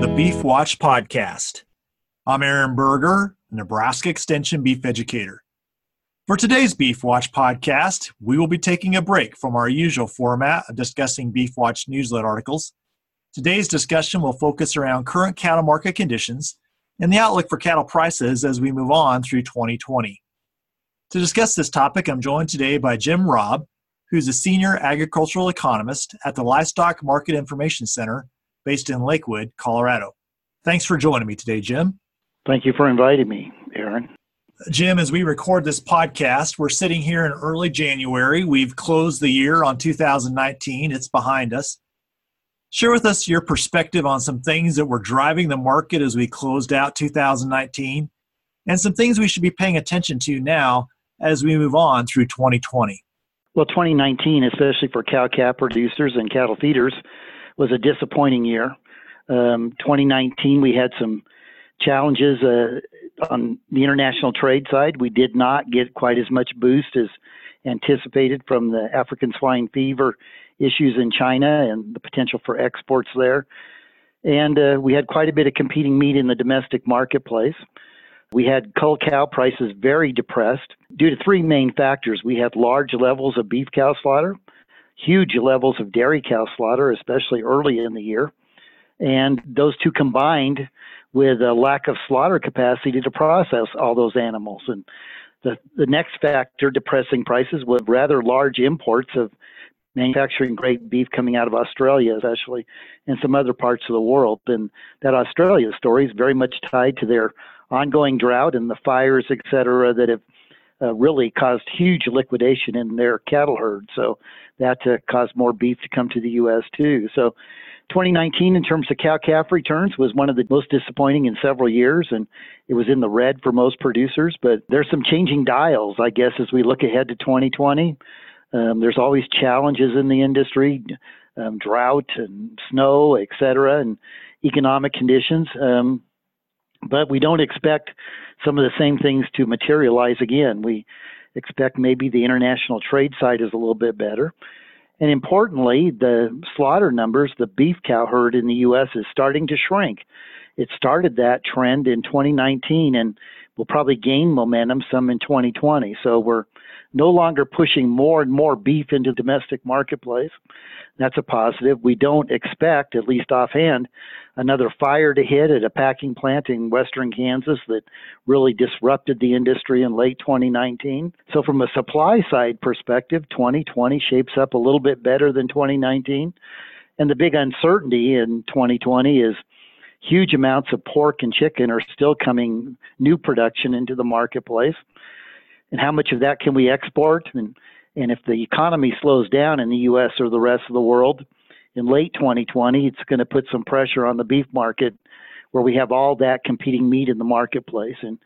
the Beef Watch podcast. I'm Aaron Berger, Nebraska Extension beef educator. For today's Beef Watch podcast, we will be taking a break from our usual format of discussing Beef Watch newsletter articles. Today's discussion will focus around current cattle market conditions and the outlook for cattle prices as we move on through 2020. To discuss this topic, I'm joined today by Jim Robb, who's a senior agricultural economist at the Livestock Market Information Center based in Lakewood, Colorado. Thanks for joining me today, Jim. Thank you for inviting me, Aaron. Jim, as we record this podcast, we're sitting here in early January. We've closed the year on 2019, it's behind us. Share with us your perspective on some things that were driving the market as we closed out 2019 and some things we should be paying attention to now as we move on through 2020. Well, 2019, especially for cow calf producers and cattle feeders, was a disappointing year. Um, 2019, we had some challenges uh, on the international trade side. We did not get quite as much boost as anticipated from the African swine fever issues in China and the potential for exports there. And uh, we had quite a bit of competing meat in the domestic marketplace. We had cull cow prices very depressed due to three main factors. We had large levels of beef cow slaughter, huge levels of dairy cow slaughter, especially early in the year. And those two combined with a lack of slaughter capacity to process all those animals. And the, the next factor depressing prices was rather large imports of manufacturing grade beef coming out of Australia, especially, and some other parts of the world. And that Australia story is very much tied to their ongoing drought and the fires, et cetera, that have uh, really caused huge liquidation in their cattle herd. So that uh, caused more beef to come to the U.S. too. So 2019, in terms of cow calf returns, was one of the most disappointing in several years, and it was in the red for most producers. But there's some changing dials, I guess, as we look ahead to 2020. Um, there's always challenges in the industry, um, drought and snow, et cetera, and economic conditions. Um, but we don't expect some of the same things to materialize again. We expect maybe the international trade side is a little bit better. And importantly, the slaughter numbers, the beef cow herd in the U.S. is starting to shrink. It started that trend in 2019 and will probably gain momentum some in 2020. So we're no longer pushing more and more beef into the domestic marketplace. That's a positive. We don't expect, at least offhand, another fire to hit at a packing plant in western Kansas that really disrupted the industry in late 2019. So, from a supply side perspective, 2020 shapes up a little bit better than 2019. And the big uncertainty in 2020 is huge amounts of pork and chicken are still coming new production into the marketplace and how much of that can we export? And and if the economy slows down in the US or the rest of the world in late 2020 it's going to put some pressure on the beef market where we have all that competing meat in the marketplace. In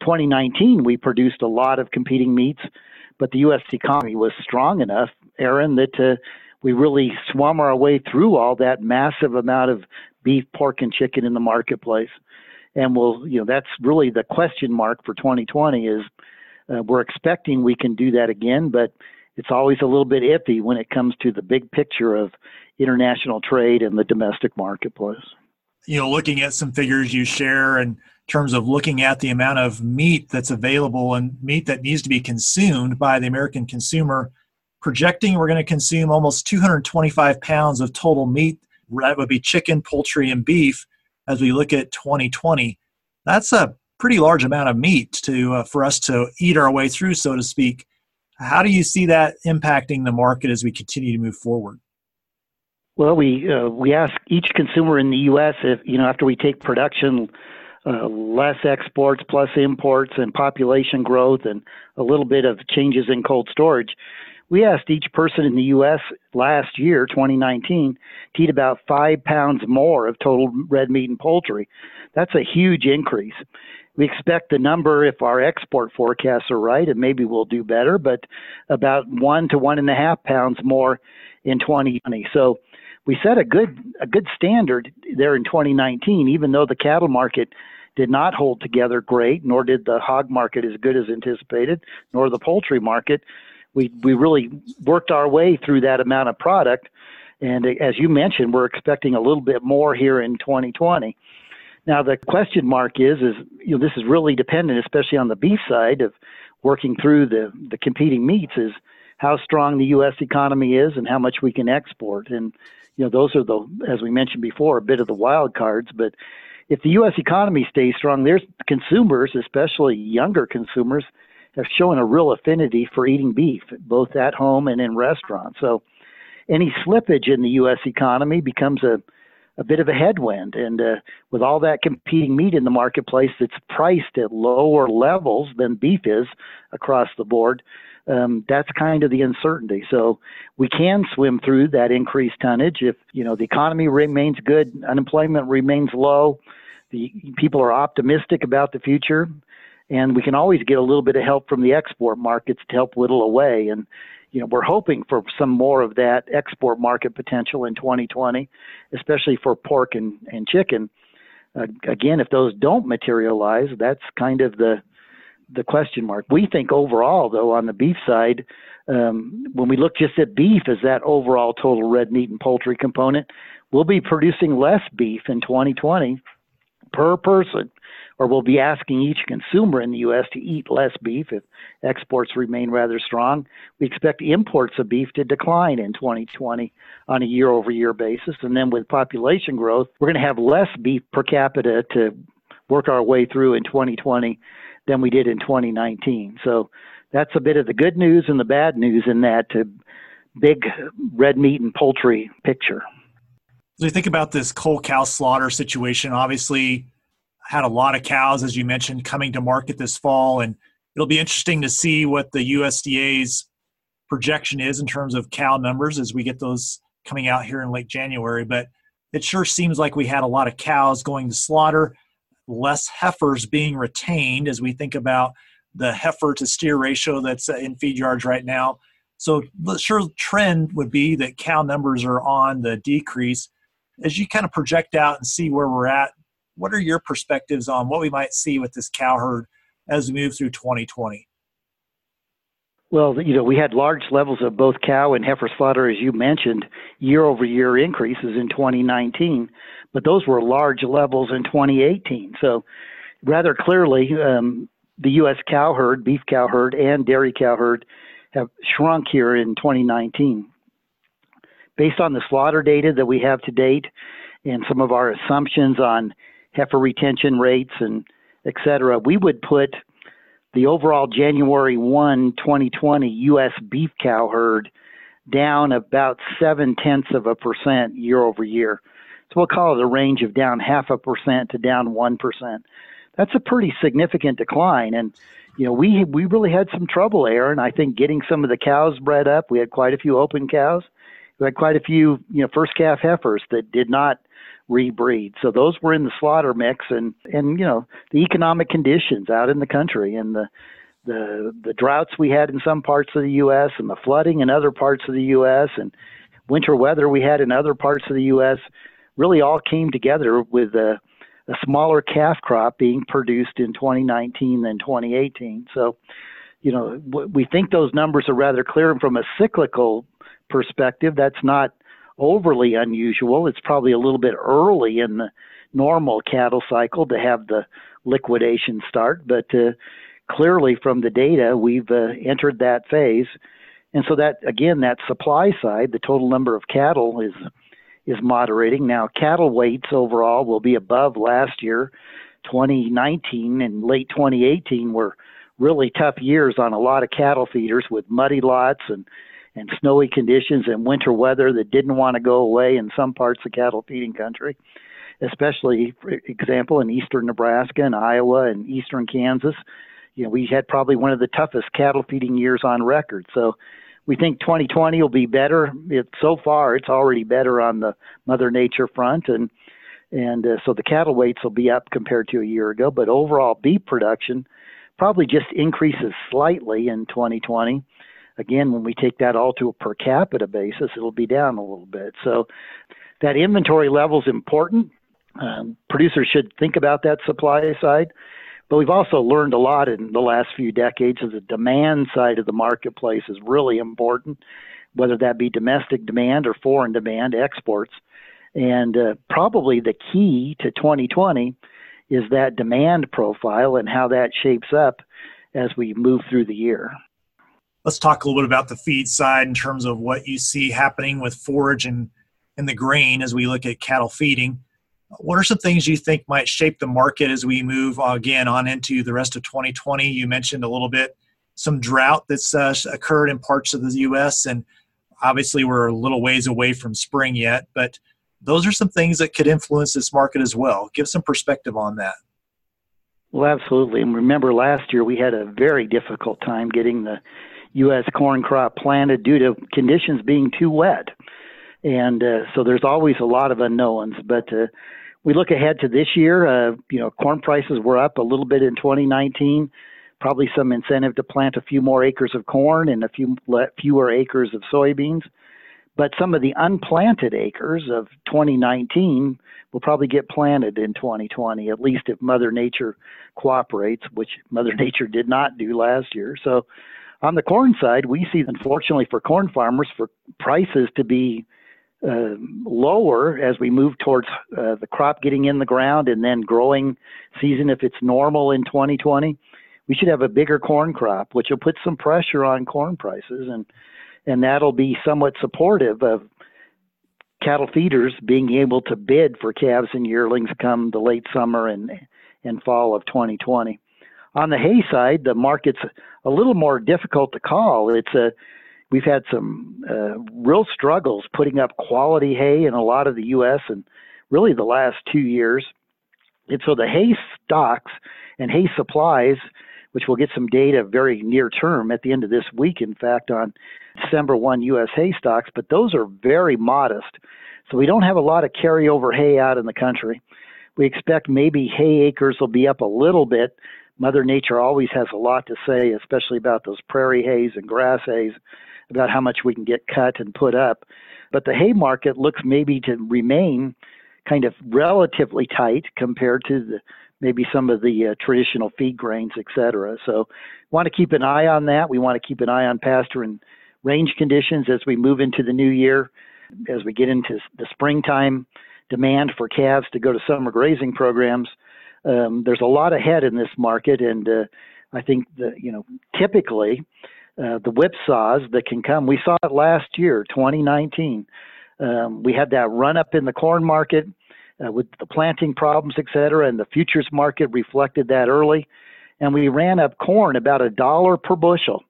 2019 we produced a lot of competing meats but the US economy was strong enough Aaron that uh, we really swam our way through all that massive amount of beef pork and chicken in the marketplace. And we'll you know that's really the question mark for 2020 is uh, we're expecting we can do that again, but it's always a little bit iffy when it comes to the big picture of international trade and the domestic marketplace. You know, looking at some figures you share in terms of looking at the amount of meat that's available and meat that needs to be consumed by the American consumer, projecting we're going to consume almost 225 pounds of total meat. That would be chicken, poultry, and beef as we look at 2020. That's a pretty large amount of meat to uh, for us to eat our way through, so to speak. How do you see that impacting the market as we continue to move forward? Well, we uh, we ask each consumer in the U.S. if you know after we take production uh, less exports plus imports and population growth and a little bit of changes in cold storage. We asked each person in the U.S. last year, 2019, to eat about five pounds more of total red meat and poultry. That's a huge increase we expect the number, if our export forecasts are right, and maybe we'll do better, but about one to one and a half pounds more in 2020. So we set a good a good standard there in 2019, even though the cattle market did not hold together great, nor did the hog market as good as anticipated, nor the poultry market. We we really worked our way through that amount of product, And as you mentioned, we're expecting a little bit more here in 2020. Now the question mark is, is you know, this is really dependent, especially on the beef side of working through the the competing meats, is how strong the U.S. economy is and how much we can export. And you know, those are the, as we mentioned before, a bit of the wild cards. But if the U.S. economy stays strong, there's consumers, especially younger consumers, have shown a real affinity for eating beef, both at home and in restaurants. So any slippage in the U.S. economy becomes a, a bit of a headwind. And uh, with all that competing meat in the marketplace that's priced at lower levels than beef is across the board, um, that's kind of the uncertainty. So we can swim through that increased tonnage if you know the economy remains good, unemployment remains low, the people are optimistic about the future, and we can always get a little bit of help from the export markets to help whittle away. And you know, we're hoping for some more of that export market potential in 2020, especially for pork and, and chicken. Uh, again, if those don't materialize, that's kind of the the question mark. We think overall, though, on the beef side, um, when we look just at beef as that overall total red meat and poultry component, we'll be producing less beef in 2020 per person or we'll be asking each consumer in the U.S. to eat less beef if exports remain rather strong. We expect imports of beef to decline in 2020 on a year over year basis. And then with population growth, we're going to have less beef per capita to work our way through in 2020 than we did in 2019. So that's a bit of the good news and the bad news in that uh, big red meat and poultry picture. As we think about this cull cow slaughter situation, obviously had a lot of cows, as you mentioned, coming to market this fall, and it'll be interesting to see what the USDA's projection is in terms of cow numbers as we get those coming out here in late January. But it sure seems like we had a lot of cows going to slaughter, less heifers being retained as we think about the heifer to steer ratio that's in feed yards right now. So the sure trend would be that cow numbers are on the decrease. As you kind of project out and see where we're at what are your perspectives on what we might see with this cow herd as we move through 2020? Well, you know, we had large levels of both cow and heifer slaughter, as you mentioned, year over year increases in 2019, but those were large levels in 2018. So, rather clearly, um, the U.S. cow herd, beef cow herd, and dairy cow herd have shrunk here in 2019. Based on the slaughter data that we have to date and some of our assumptions on heifer retention rates and et cetera, we would put the overall January 1, 2020 U.S. beef cow herd down about seven tenths of a percent year over year. So we'll call it a range of down half a percent to down one percent. That's a pretty significant decline, and you know we we really had some trouble, Aaron. I think getting some of the cows bred up. We had quite a few open cows. We had quite a few you know first calf heifers that did not rebreed. So those were in the slaughter mix, and and you know the economic conditions out in the country and the the the droughts we had in some parts of the U.S. and the flooding in other parts of the U.S. and winter weather we had in other parts of the U.S. really all came together with a, a smaller calf crop being produced in 2019 than 2018. So, you know, we think those numbers are rather clear. And from a cyclical perspective, that's not overly unusual. It's probably a little bit early in the normal cattle cycle to have the liquidation start, but uh, clearly from the data, we've uh, entered that phase. And so that again, that supply side, the total number of cattle is is moderating. Now, cattle weights overall will be above last year. 2019 and late 2018 were really tough years on a lot of cattle feeders with muddy lots and and snowy conditions and winter weather that didn't want to go away in some parts of cattle feeding country, especially, for example, in eastern Nebraska and Iowa and eastern Kansas. You know, we had probably one of the toughest cattle feeding years on record. So we think 2020 will be better. It, so far, it's already better on the Mother Nature front, and and uh, so the cattle weights will be up compared to a year ago. But overall, beef production probably just increases slightly in 2020 again, when we take that all to a per capita basis, it'll be down a little bit. So that inventory level is important. Um, producers should think about that supply side. But we've also learned a lot in the last few decades of the demand side of the marketplace is really important, whether that be domestic demand or foreign demand, exports. And uh, probably the key to 2020 is that demand profile and how that shapes up as we move through the year. Let's talk a little bit about the feed side in terms of what you see happening with forage and, and the grain as we look at cattle feeding. What are some things you think might shape the market as we move again on into the rest of 2020? You mentioned a little bit some drought that's uh, occurred in parts of the U.S. and obviously we're a little ways away from spring yet, but those are some things that could influence this market as well. Give some perspective on that. Well, absolutely. And remember, last year we had a very difficult time getting the U.S. corn crop planted due to conditions being too wet. And uh, so there's always a lot of unknowns. But uh, we look ahead to this year. Uh, you know, corn prices were up a little bit in 2019. Probably some incentive to plant a few more acres of corn and a few fewer acres of soybeans. But some of the unplanted acres of 2019 will probably get planted in 2020, at least if Mother Nature cooperates, which Mother Nature did not do last year. So, on the corn side, we see, unfortunately, for corn farmers, for prices to be uh, lower as we move towards uh, the crop getting in the ground and then growing season if it's normal in 2020 we should have a bigger corn crop which will put some pressure on corn prices and and that'll be somewhat supportive of cattle feeders being able to bid for calves and yearlings come the late summer and and fall of 2020. On the hay side, the market's a little more difficult to call. It's a we've had some uh, real struggles putting up quality hay in a lot of the U.S. and really the last two years. And so the hay stocks and hay supplies which we'll get some data very near term at the end of this week, in fact, on December 1 U.S. hay stocks, but those are very modest. So we don't have a lot of carryover hay out in the country. We expect maybe hay acres will be up a little bit. Mother Nature always has a lot to say, especially about those prairie hays and grass hays, about how much we can get cut and put up. But the hay market looks maybe to remain kind of relatively tight compared to the maybe some of the uh, traditional feed grains, et cetera. So, want to keep an eye on that. We want to keep an eye on pasture and range conditions as we move into the new year, as we get into the springtime demand for calves to go to summer grazing programs. Um, there's a lot ahead in this market, and uh, I think that you know typically uh, the whipsaws that can come. We saw it last year, 2019. Um, we had that run up in the corn market uh, with the planting problems, et cetera, and the futures market reflected that early. And we ran up corn about a dollar per bushel.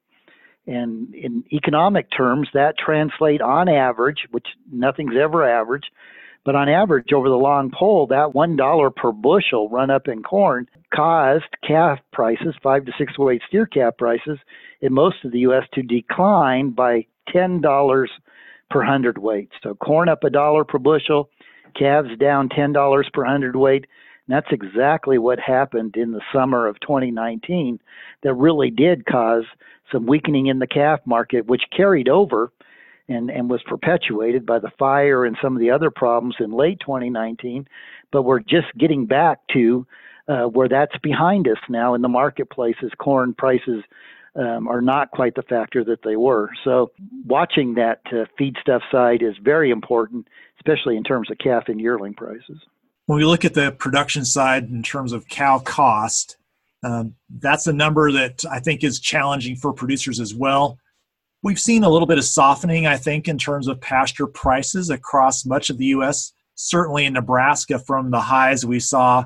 And in economic terms, that translate on average, which nothing's ever average, but on average over the long pole, that one dollar per bushel run up in corn caused calf prices, five to six weight steer calf prices, in most of the U.S. to decline by ten dollars per hundredweight. So corn up a dollar per bushel, calves down $10 per hundredweight. And that's exactly what happened in the summer of 2019 that really did cause some weakening in the calf market, which carried over and, and was perpetuated by the fire and some of the other problems in late 2019. But we're just getting back to uh, where that's behind us now in the marketplace as corn prices um, are not quite the factor that they were. So watching that uh, feedstuff side is very important, especially in terms of calf and yearling prices. When we look at the production side in terms of cow cost, um, that's a number that I think is challenging for producers as well. We've seen a little bit of softening, I think, in terms of pasture prices across much of the U.S., certainly in Nebraska from the highs we saw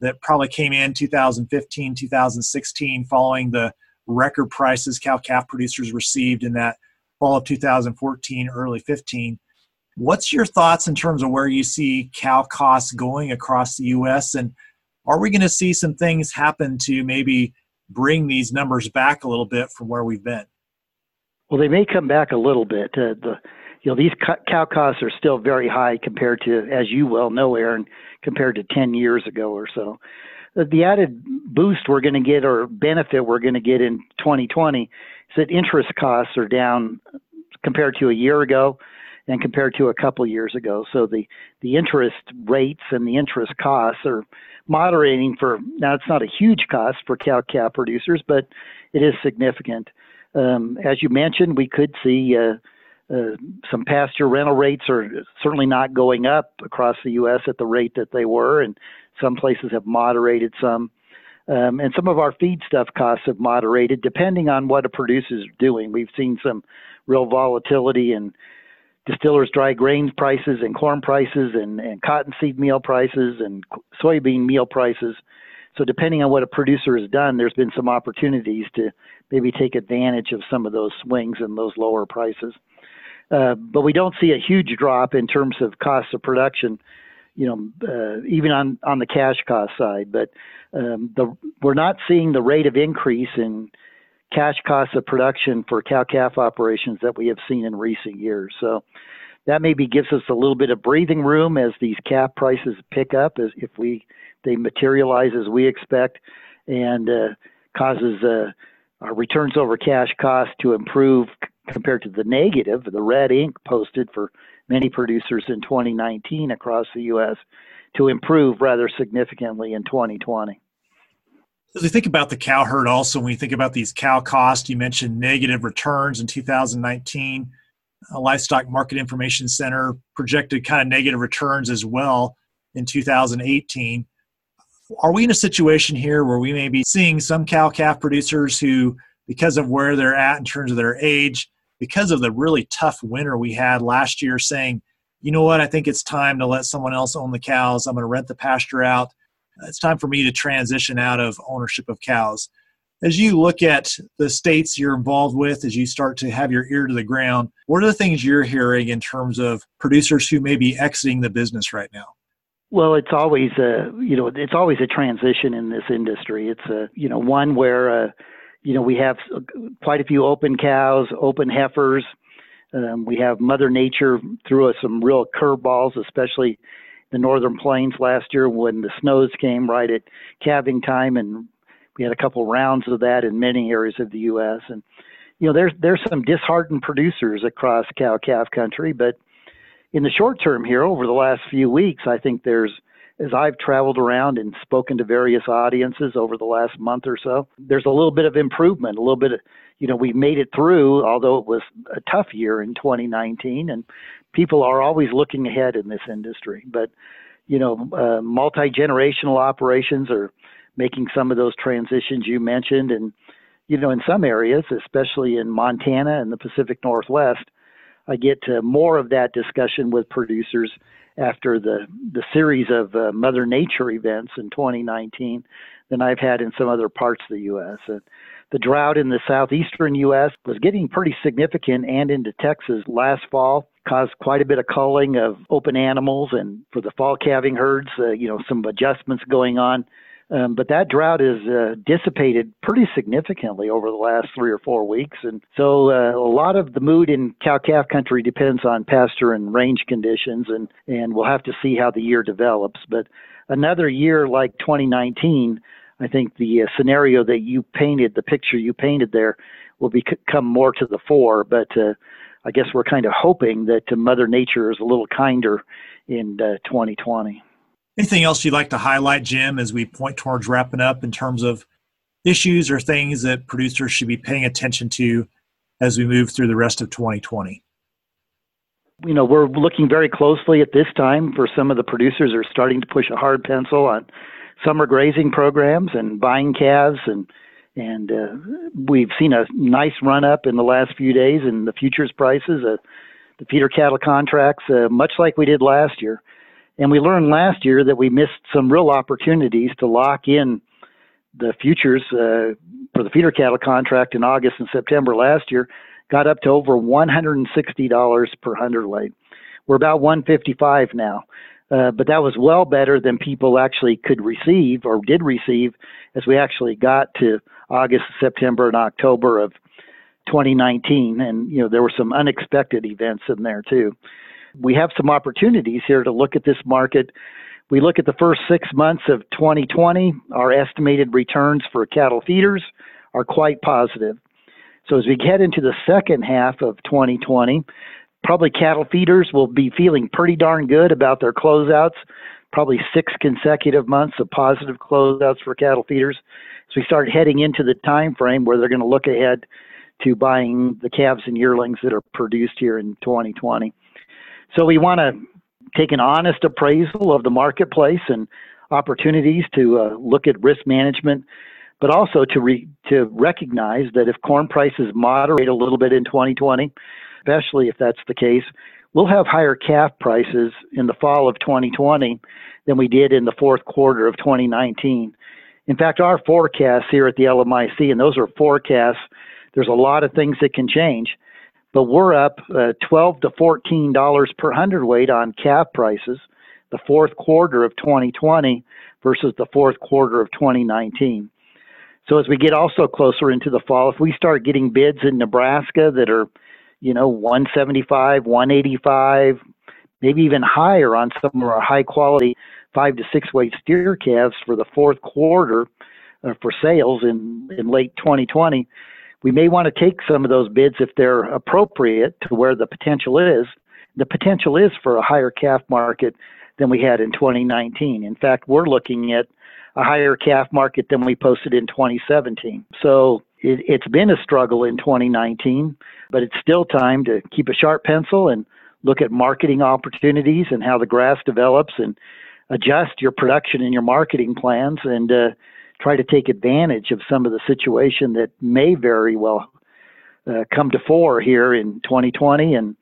that probably came in 2015, 2016, following the record prices cow calf producers received in that fall of 2014, early 15. What's your thoughts in terms of where you see cow costs going across the U.S. and are we going to see some things happen to maybe bring these numbers back a little bit from where we've been? Well, they may come back a little bit. Uh, the you know these cow costs are still very high compared to, as you well know, Aaron, compared to 10 years ago or so the added boost we're going to get or benefit we're going to get in 2020 is that interest costs are down compared to a year ago. and compared to a couple years ago. So the, the interest rates and the interest costs are moderating for now. It's not a huge cost for cow calf producers, but it is significant. Um, as you mentioned, we could see uh, uh, some pasture rental rates are certainly not going up across the U.S. at the rate that they were, and some places have moderated some. Um, and some of our feedstuff costs have moderated depending on what a producer is doing. We've seen some real volatility in distillers dry grains prices and corn prices and, and cottonseed meal prices and soybean meal prices. So depending on what a producer has done, there's been some opportunities to maybe take advantage of some of those swings and those lower prices. Uh, but we don't see a huge drop in terms of cost of production, you know, uh, even on, on the cash cost side. But um, the, we're not seeing the rate of increase in cash costs of production for cow calf operations that we have seen in recent years. So that maybe gives us a little bit of breathing room as these calf prices pick up, as if we they materialize as we expect, and uh, causes uh, our returns over cash cost to improve compared to the negative, the red ink posted for many producers in 2019 across the U.S. to improve rather significantly in 2020. As we think about the cow herd, also when we think about these cow costs, you mentioned negative returns in 2019. A Livestock Market Information Center projected kind of negative returns as well in 2018. Are we in a situation here where we may be seeing some cow calf producers who, because of where they're at in terms of their age, because of the really tough winter we had last year, saying, you know what, I think it's time to let someone else own the cows. I'm going to rent the pasture out. It's time for me to transition out of ownership of cows. As you look at the states you're involved with, as you start to have your ear to the ground, what are the things you're hearing in terms of producers who may be exiting the business right now? Well, it's always a you know it's always a transition in this industry. It's a you know one where uh, you know, we have quite a few open cows, open heifers. Um, we have Mother Nature threw us some real curveballs, especially the northern plains last year when the snows came right at calving time, and we had a couple rounds of that in many areas of the U.S. And you know, there's there's some disheartened producers across cow calf country, but in the short term here, over the last few weeks, I think there's as I've traveled around and spoken to various audiences over the last month or so, there's a little bit of improvement, a little bit of, you know, we made it through, although it was a tough year in 2019, and people are always looking ahead in this industry. But, you know, uh, multi generational operations are making some of those transitions you mentioned. And, you know, in some areas, especially in Montana and the Pacific Northwest, I get to more of that discussion with producers after the the series of uh, Mother Nature events in 2019 than I've had in some other parts of the U.S. And the drought in the southeastern U.S. was getting pretty significant, and into Texas last fall caused quite a bit of culling of open animals, and for the fall calving herds, uh, you know, some adjustments going on um, but that drought has uh, dissipated pretty significantly over the last three or four weeks. And so uh, a lot of the mood in cow calf country depends on pasture and range conditions, and, and we'll have to see how the year develops. But another year like 2019, I think the uh, scenario that you painted, the picture you painted there, will become more to the fore. But uh, I guess we're kind of hoping that uh, Mother Nature is a little kinder in 2020. Anything else you'd like to highlight, Jim, as we point towards wrapping up in terms of issues or things that producers should be paying attention to as we move through the rest of 2020? You know, we're looking very closely at this time for some of the producers are starting to push a hard pencil on summer grazing programs and buying calves and and uh, we've seen a nice run up in the last few days in the futures prices, uh, the feeder cattle contracts, uh, much like we did last year. And we learned last year that we missed some real opportunities to lock in the futures uh, for the feeder cattle contract in August and September last year, got up to over $160 per hundredweight. We're about 155 now. Uh, but that was well better than people actually could receive or did receive as we actually got to August, September, and October of 2019. And, you know, there were some unexpected events in there too we have some opportunities here to look at this market. We look at the first six months of 2020, our estimated returns for cattle feeders are quite positive. So as we get into the second half of 2020, probably cattle feeders will be feeling pretty darn good about their closeouts. Probably six consecutive months of positive closeouts for cattle feeders. So we start heading into the time frame where they're going to look ahead to buying the calves and yearlings that are produced here in 2020. So we want to take an honest appraisal of the marketplace and opportunities to uh, look at risk management, but also to re- to recognize that if corn prices moderate a little bit in 2020, especially if that's the case, we'll have higher calf prices in the fall of 2020 than we did in the fourth quarter of 2019. In fact, our forecasts here at the LMIC, and those are forecasts, there's a lot of things that can change, but we're up uh, 12 to 14 dollars per hundredweight on calf prices, the fourth quarter of 2020 versus the fourth quarter of 2019. So as we get also closer into the fall, if we start getting bids in Nebraska that are, you know, 175, 185, maybe even higher on some of our high quality five to six weight steer calves for the fourth quarter uh, for sales in, in late 2020, we may want to take some of those bids if they're appropriate to where the potential is. The potential is for a higher calf market than we had in 2019. In fact, we're looking at a higher calf market than we posted in 2017. So it, it's been a struggle in 2019, but it's still time to keep a sharp pencil and look at marketing opportunities and how the grass develops and adjust your production and your marketing plans and uh, try to take advantage of some of the situation that may very well uh, come to fore here in 2020 and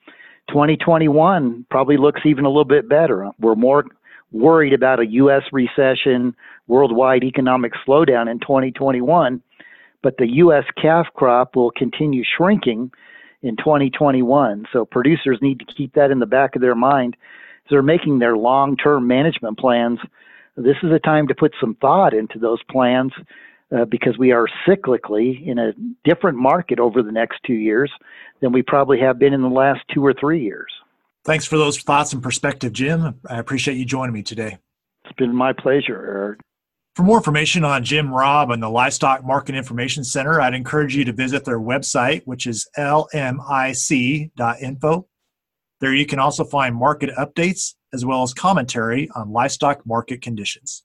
2021 probably looks even a little bit better. We're more worried about a U.S. recession, worldwide economic slowdown in 2021, but the U.S. calf crop will continue shrinking in 2021. So producers need to keep that in the back of their mind as they're making their long-term management plans. This is a time to put some thought into those plans uh, because we are cyclically in a different market over the next two years than we probably have been in the last two or three years. Thanks for those thoughts and perspective, Jim. I appreciate you joining me today. It's been my pleasure, Aaron. For more information on Jim Robb and the Livestock Market Information Center, I'd encourage you to visit their website, which is lmic.info. There you can also find market updates as well as commentary on livestock market conditions.